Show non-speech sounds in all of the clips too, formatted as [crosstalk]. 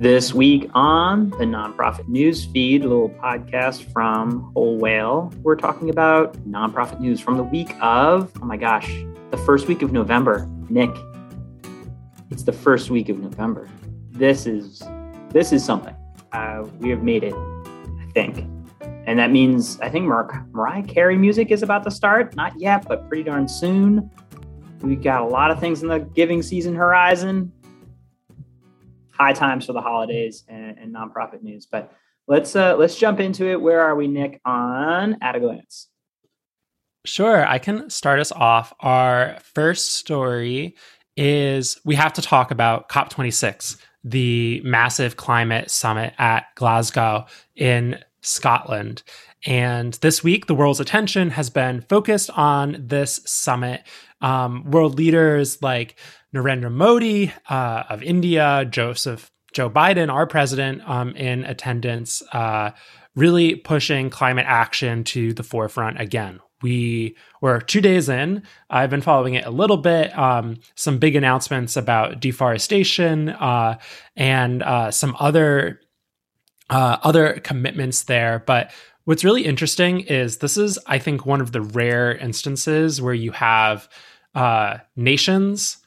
This week on the Nonprofit News Feed, a little podcast from Whole Whale, we're talking about nonprofit news from the week of, oh my gosh, the first week of November. Nick, it's the first week of November. This is this is something. Uh, we have made it, I think. And that means I think Mar- Mariah Carey music is about to start. Not yet, but pretty darn soon. We've got a lot of things in the giving season horizon high times for the holidays and, and nonprofit news. But let's uh, let's jump into it. Where are we, Nick? On at a glance. Sure, I can start us off. Our first story is we have to talk about COP26, the massive climate summit at Glasgow in Scotland. And this week, the world's attention has been focused on this summit. Um, world leaders like Narendra Modi uh, of India, Joseph Joe Biden, our president, um, in attendance, uh, really pushing climate action to the forefront again. We were two days in. I've been following it a little bit. Um, some big announcements about deforestation uh, and uh, some other uh, other commitments there. But what's really interesting is this is, I think, one of the rare instances where you have uh, nations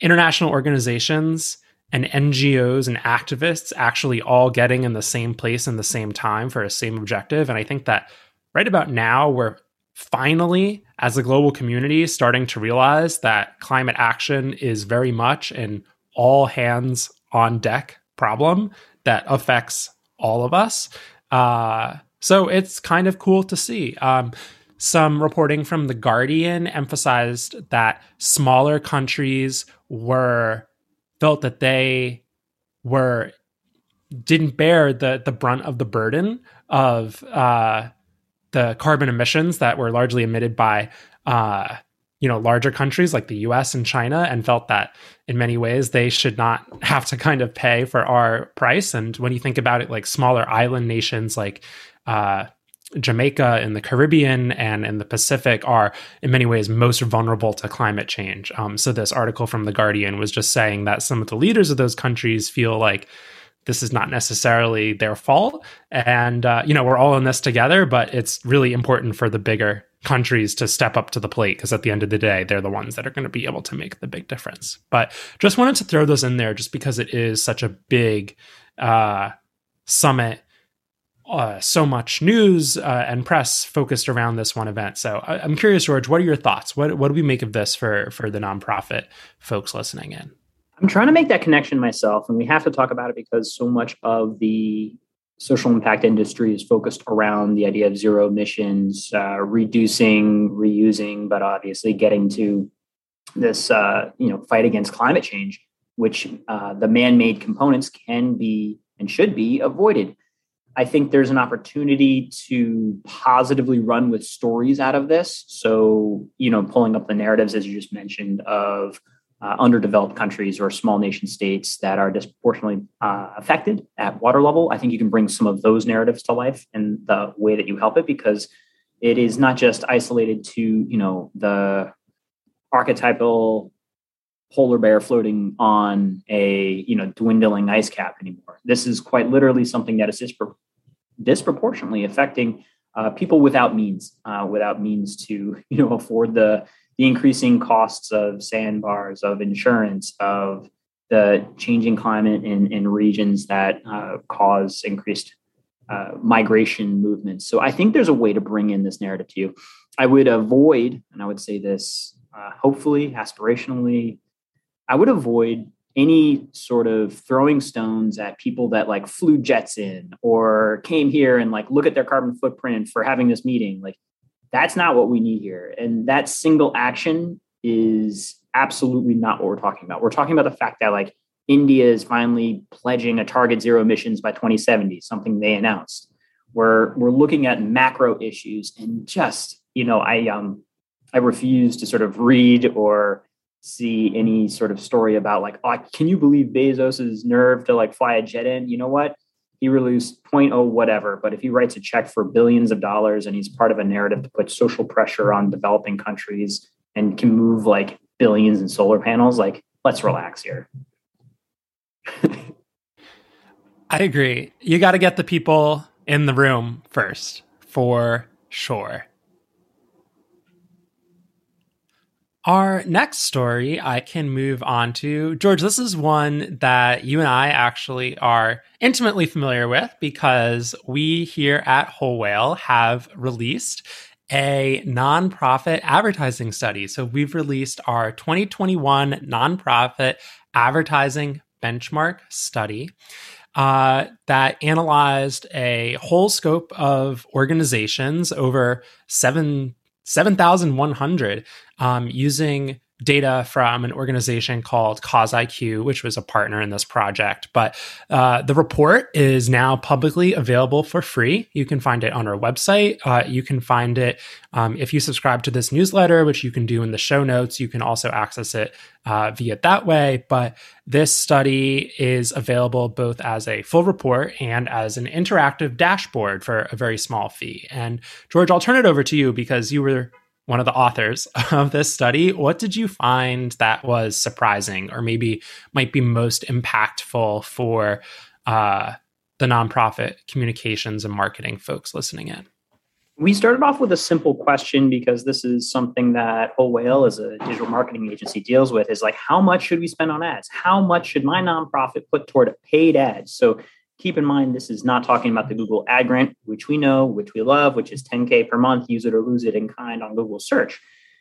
international organizations and NGOs and activists actually all getting in the same place in the same time for a same objective. And I think that right about now, we're finally, as a global community, starting to realize that climate action is very much an all hands on deck problem that affects all of us. Uh, so it's kind of cool to see. Um, some reporting from The Guardian emphasized that smaller countries were felt that they were didn't bear the the brunt of the burden of uh, the carbon emissions that were largely emitted by uh, you know larger countries like the U.S. and China, and felt that in many ways they should not [laughs] have to kind of pay for our price. And when you think about it, like smaller island nations like uh, Jamaica in the Caribbean and in the Pacific are in many ways most vulnerable to climate change. Um, so this article from the Guardian was just saying that some of the leaders of those countries feel like this is not necessarily their fault, and uh, you know we're all in this together. But it's really important for the bigger countries to step up to the plate because at the end of the day, they're the ones that are going to be able to make the big difference. But just wanted to throw those in there just because it is such a big uh, summit uh, so much news uh, and press focused around this one event. So I, am curious, George, what are your thoughts? What what do we make of this for for the nonprofit folks listening in? I'm trying to make that connection myself, and we have to talk about it because so much of the social impact industry is focused around the idea of zero emissions, uh, reducing, reusing, but obviously getting to this uh, you know fight against climate change, which uh, the man-made components can be and should be avoided. I think there's an opportunity to positively run with stories out of this. So, you know, pulling up the narratives, as you just mentioned, of uh, underdeveloped countries or small nation states that are disproportionately uh, affected at water level. I think you can bring some of those narratives to life in the way that you help it because it is not just isolated to, you know, the archetypal polar bear floating on a you know dwindling ice cap anymore. This is quite literally something that is dispro- disproportionately affecting uh, people without means, uh, without means to [laughs] you know afford the the increasing costs of sandbars, of insurance, of the changing climate in, in regions that uh, cause increased uh, migration movements. So I think there's a way to bring in this narrative to you. I would avoid, and I would say this uh, hopefully, aspirationally, I would avoid any sort of throwing stones at people that like flew jets in or came here and like look at their carbon footprint for having this meeting. Like that's not what we need here. And that single action is absolutely not what we're talking about. We're talking about the fact that like india is finally pledging a target zero emissions by 2070 something they announced. We're we're looking at macro issues and just you know i um i refuse to sort of read or see any sort of story about like, oh, can you believe Bezos's nerve to like fly a jet in? You know what? He released 0.0 whatever, but if he writes a check for billions of dollars and he's part of a narrative to put social pressure on developing countries and can move like billions in solar panels, like let's relax here. [laughs] I agree. You got to get the people in the room first, for sure. Our next story I can move on to. George, this is one that you and I actually are intimately familiar with because we here at Whole Whale have released a nonprofit advertising study. So we've released our 2021 nonprofit advertising benchmark study. Uh, that analyzed a whole scope of organizations over seven 7,100 um, using data from an organization called Cause IQ, which was a partner in this project. But uh, the report is now publicly available for free. You can find it on our website. Uh, you can find it um, if you subscribe to this newsletter, which you can do in the show notes. You can also access it uh, via that way. But this study is available both as a full report and as an interactive dashboard for a very small fee. And George, I'll turn it over to you because you were one of the authors [laughs] of this study. What did you find that was surprising or maybe might be most impactful for uh, the nonprofit communications and marketing folks listening in? We started off with a simple question because this is something that Whole Whale as a digital marketing agency deals with is like, how much should we spend on ads? How much should my nonprofit put toward a paid ad? So keep in mind this is not talking about the Google ad grant, which we know, which we love, which is 10K per month, use it or lose it in kind on Google search.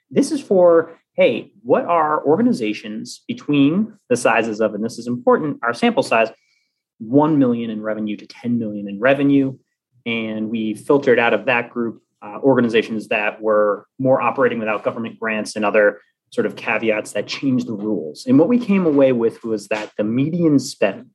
This is for, hey, what are organizations between the sizes of, and this is important, our sample size, 1 million in revenue to 10 million in revenue. And we filtered out of that group uh, organizations that were more operating without government grants and other sort of caveats that changed the rules. And what we came away with was that the median spend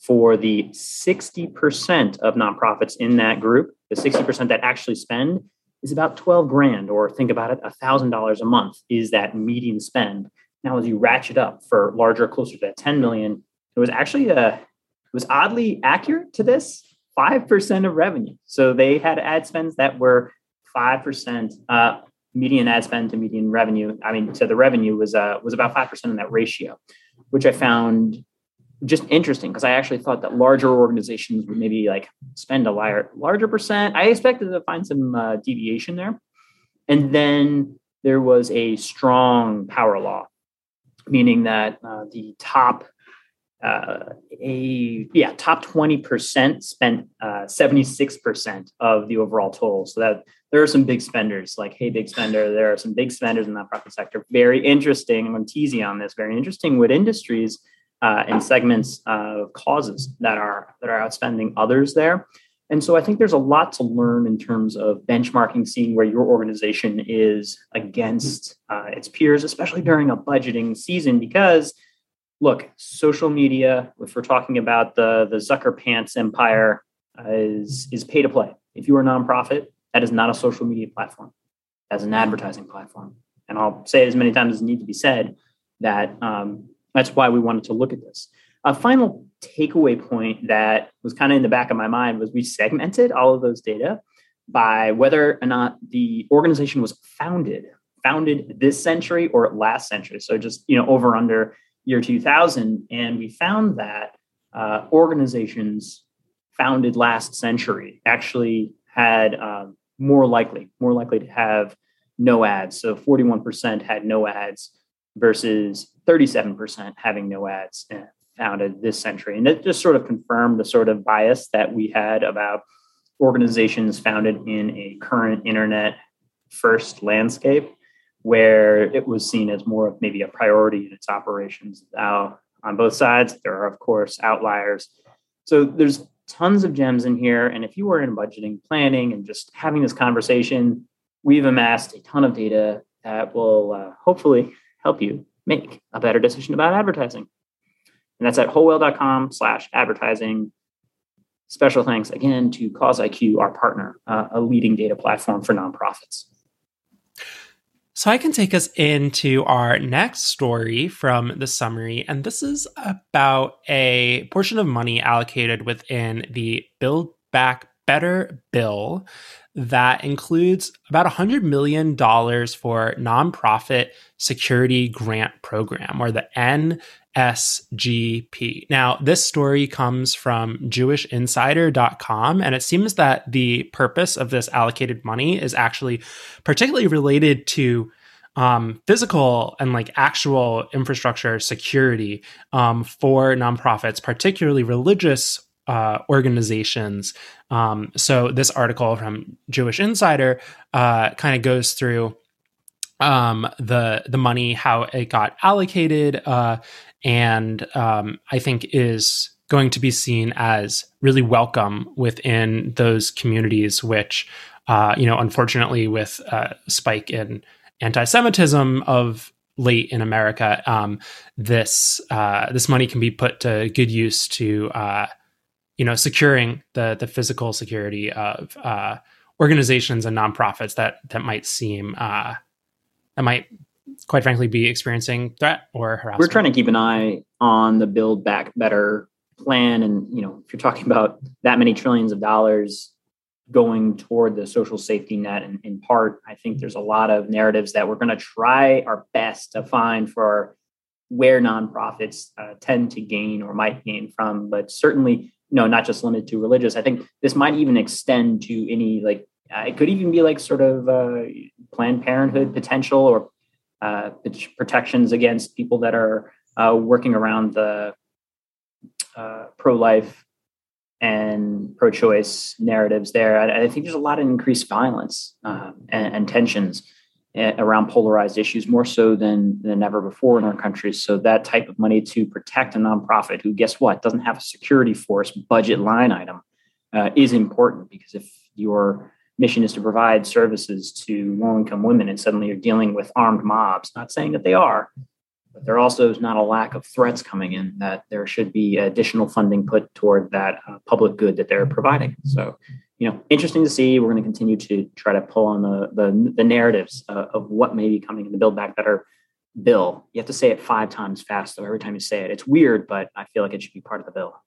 for the 60% of nonprofits in that group, the 60% that actually spend is about 12 grand, or think about it, $1,000 a month is that median spend. Now, as you ratchet up for larger, closer to 10 million, it was actually a, uh, it was oddly accurate to this 5% of revenue. So they had ad spends that were 5%, uh, median ad spend to median revenue. I mean, to the revenue was, uh, was about 5% in that ratio, which I found just interesting because I actually thought that larger organizations would maybe like spend a larger, larger percent. I expected to find some uh, deviation there. And then there was a strong power law, meaning that uh, the top uh, a yeah top 20% spent uh, 76% of the overall total so that there are some big spenders like hey big spender there are some big spenders in that profit sector very interesting i'm you on this very interesting with industries uh, and segments of causes that are that are outspending others there. And so I think there's a lot to learn in terms of benchmarking, seeing where your organization is against uh, its peers, especially during a budgeting season. Because look, social media, if we're talking about the the Zucker Pants empire, uh, is is pay to play. If you are a nonprofit, that is not a social media platform. That's an advertising platform. And I'll say it as many times as need to be said that um, that's why we wanted to look at this. A final takeaway point that was kind of in the back of my mind was we segmented all of those data by whether or not the organization was founded, founded this century or last century. So just you know over under year 2000, and we found that uh, organizations founded last century actually had um, more likely more likely to have no ads. So 41% had no ads versus 37% having no ads eh, founded this century. And it just sort of confirmed the sort of bias that we had about organizations founded in a current internet first landscape where it was seen as more of maybe a priority in its operations. Now, on both sides, there are, of course, outliers. So there's tons of gems in here. And if you are in budgeting, planning, and just having this conversation, we've amassed a ton of data that will uh, hopefully help you make a better decision about advertising. And that's at wholewhale.com slash advertising. Special thanks again to CauseIQ, our partner, uh, a leading data platform for nonprofits. So I can take us into our next story from the summary. And this is about a portion of money allocated within the Build Back Better bill that includes about $100 million for nonprofit security grant program or the NSGP. Now, this story comes from JewishInsider.com, and it seems that the purpose of this allocated money is actually particularly related to um, physical and like actual infrastructure security um, for nonprofits, particularly religious uh, organizations. Um, so, this article from Jewish Insider uh, kind of goes through um, the the money, how it got allocated, uh, and um, I think is going to be seen as really welcome within those communities, which, uh, you know, unfortunately, with uh, spike in anti-Semitism of late in America, um, this uh, this money can be put to good use to, uh, you know, securing the the physical security of uh, organizations and nonprofits that that might seem uh, that might quite frankly be experiencing threat or harassment. We're trying to keep an eye on the Build Back Better plan. And, you know, if you're talking about that many trillions of dollars going toward the social safety net in, in part, I think there's a lot of narratives that we're going to try our best to find for where nonprofits uh, tend to gain or might gain from, but certainly, you know, not just limited to religious. I think this might even extend to any like uh, it could even be like sort of uh, Planned Parenthood potential or uh, protections against people that are uh, working around the uh, pro-life and pro-choice narratives there. I, I, think there's a lot of increased violence um, and, and, tensions around polarized issues, more so than than ever before in our country. So that type of money to protect a nonprofit who, guess what, doesn't have a security force budget line item uh, is important because if you're mission is to provide services to low income women, and suddenly you're dealing with armed mobs. Not saying that they are, but there also is not a lack of threats coming in that there should be additional funding put toward that uh, public good that they're providing. So, you know, interesting to see. We're going to continue to try to pull on the the, the narratives uh, of what may be coming in the Build Back Better bill. You have to say it five times fast, though. Every time you say it, it's weird, but I feel like it should be part of the bill.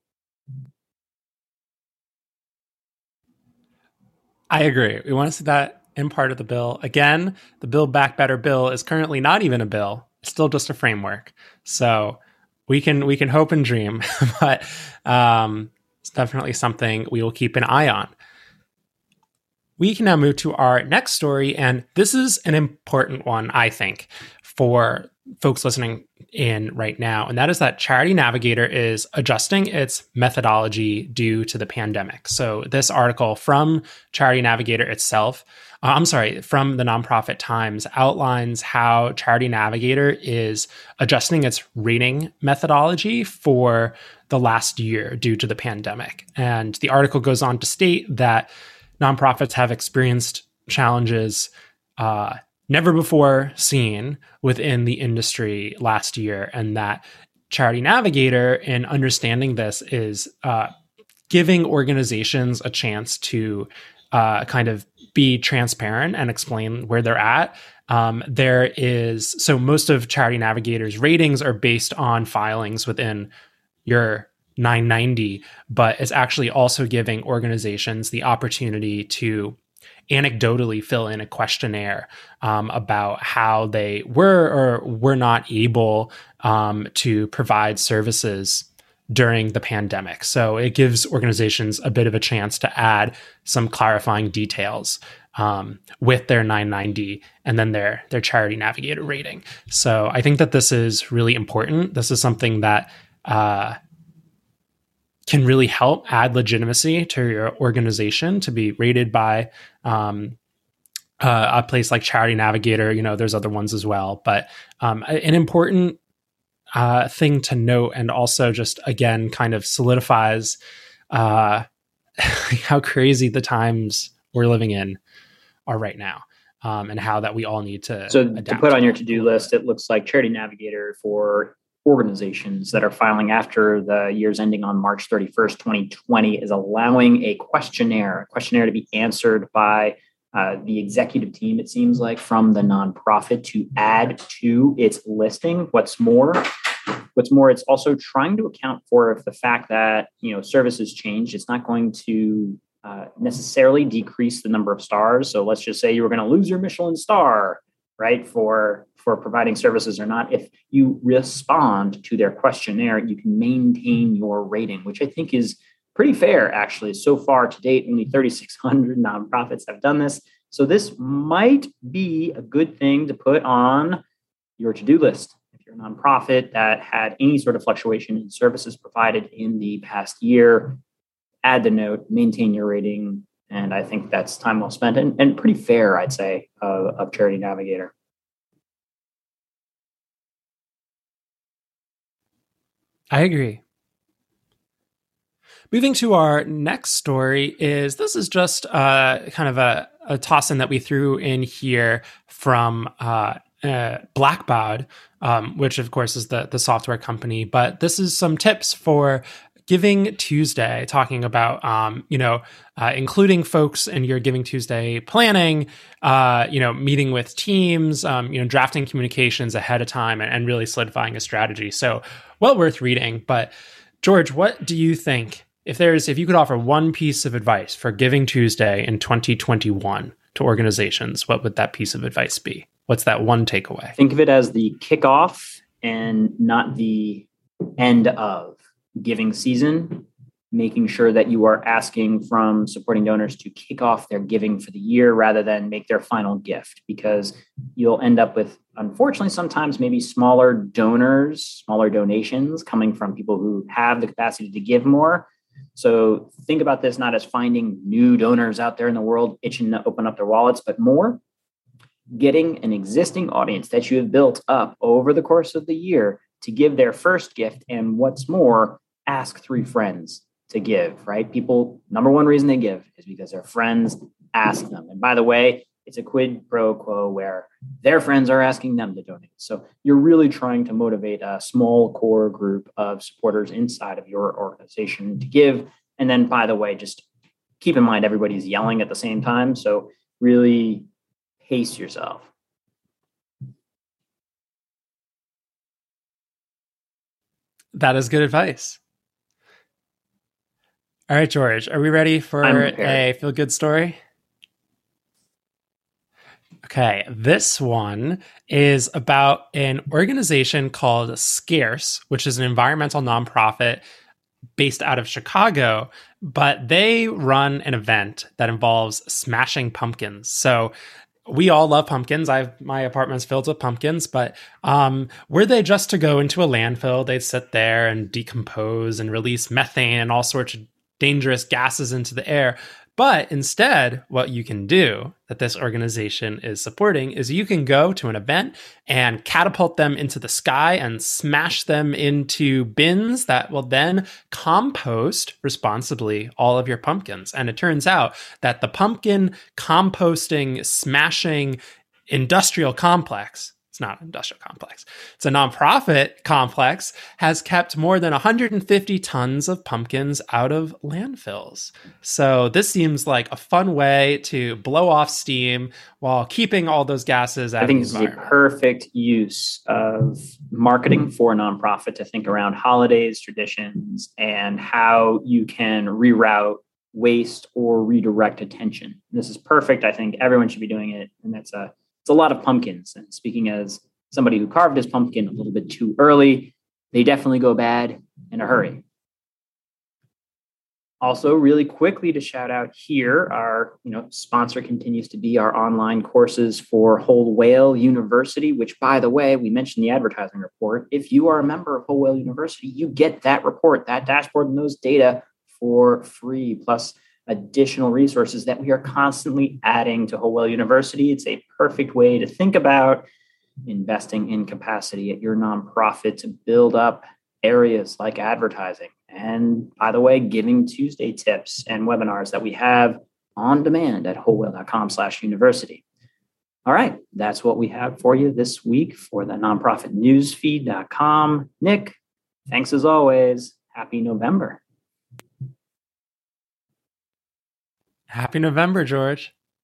I agree. We want to see that in part of the bill. Again, the Build Back Better bill is currently not even a bill; it's still just a framework. So we can we can hope and dream, [laughs] but um, it's definitely something we will keep an eye on. We can now move to our next story, and this is an important one, I think, for folks listening in right now, and that is that Charity Navigator is adjusting its methodology due to the pandemic. So, this article from Charity Navigator itself, uh, I'm sorry, from the nonprofit Times, outlines how Charity Navigator is adjusting its rating methodology for the last year due to the pandemic. And the article goes on to state that nonprofits have experienced challenges. Uh, never before seen within the industry last year. And that Charity Navigator, in understanding this, is uh, giving organizations a chance to uh, kind of be transparent and explain where they're at. Um, there is so most of Charity Navigator's ratings are based on filings within your 990, but it's actually also giving organizations the opportunity to anecdotally fill in a questionnaire um, about how they were or were not able um, to provide services during the pandemic. So it gives organizations a bit of a chance to add some clarifying details um, with their 990 and then their their charity navigator rating. So I think that this is really important. This is something that uh, can really help add legitimacy to your organization to be rated by um, uh, a place like Charity Navigator. You know, there's other ones as well, but um, an important uh, thing to note, and also just again, kind of solidifies uh, [laughs] how crazy the times we're living in are right now. Um, and how that we all need to so to put on your to-do list it looks like charity navigator for organizations that are filing after the years ending on March 31st, 2020, is allowing a questionnaire, a questionnaire to be answered by uh, the executive team, it seems like, from the nonprofit to add to its listing. What's more, what's more, it's also trying to account for if the fact that you know services change. It's not going to uh, necessarily decrease the number of stars. So let's just say you were going to lose your Michelin star, right, for for providing services or not, if you respond to their questionnaire, you can maintain your rating, which I think is pretty fair, actually. So far to date, only 3,600 nonprofits have done this. So this might be a good thing to put on your to do list. If you're a nonprofit that had any sort of fluctuation in services provided in the past year, add the note, maintain your rating. And I think that's time well spent and, and pretty fair, I'd say, uh, of Charity Navigator. I agree. Moving to our next story is this is just uh, kind of a, a toss in that we threw in here from uh, uh, Blackbaud, um, which of course is the the software company. But this is some tips for Giving Tuesday, talking about um, you know uh, including folks in your Giving Tuesday planning, uh, you know meeting with teams, um, you know drafting communications ahead of time, and, and really solidifying a strategy. So well worth reading. But George, what do you think? If there's if you could offer one piece of advice for Giving Tuesday in 2021 to organizations, what would that piece of advice be? What's that one takeaway? Think of it as the kickoff and not the end of giving season, making sure that you are asking from supporting donors to kick off their giving for the year rather than make their final gift, because you'll end up with, unfortunately, sometimes maybe smaller donors, smaller donations coming from people who have the capacity to give more. So think about this not as finding new donors out there in the world itching to open up their wallets, but more getting an existing audience that you have built up over the course of the year to give their first gift. And what's more, ask three friends to give, right? People, number one reason they give is because their friends ask them. And by the way, it's a quid pro quo where their friends are asking them to donate. So you're really trying to motivate a small core group of supporters inside of your organization to give. And then, by the way, just keep in mind everybody's yelling at the same time. So really pace yourself. That is good advice. All right, George, are we ready for a feel good story? Okay, this one is about an organization called Scarce, which is an environmental nonprofit based out of Chicago, but they run an event that involves smashing pumpkins. So we all love pumpkins. I have my apartment's filled with pumpkins, but um, were they just to go into a landfill, they'd sit there and decompose and release methane and all sorts of dangerous gases into the air. But instead, what you can do that this organization is supporting is you can go to an event and catapult them into the sky and smash them into bins that will then compost responsibly all of your pumpkins. And it turns out that the pumpkin composting, smashing industrial complex it's not an industrial complex. It's a nonprofit complex, has kept more than 150 tons of pumpkins out of landfills. So this seems like a fun way to blow off steam while keeping all those gases out I think it's a perfect use of marketing for a nonprofit to think around holidays, traditions, and how you can reroute waste or redirect attention. This is perfect. I think everyone should be doing it. And that's a it's a lot of pumpkins. And speaking as somebody who carved his pumpkin a little bit too early, they definitely go bad in a hurry. Also, really quickly to shout out here, our you know sponsor continues to be our online courses for Whole Whale University, which by the way, we mentioned the advertising report. If you are a member of Whole Whale University, you get that report, that dashboard, and those data for free. Plus, additional resources that we are constantly adding to Whole Whale University. It's a perfect way to think about investing in capacity at your nonprofit to build up areas like advertising. And by the way, giving Tuesday tips and webinars that we have on demand at wholewhale.com slash university. All right, that's what we have for you this week for the nonprofit newsfeed.com. Nick, thanks as always. Happy November. Happy November, George.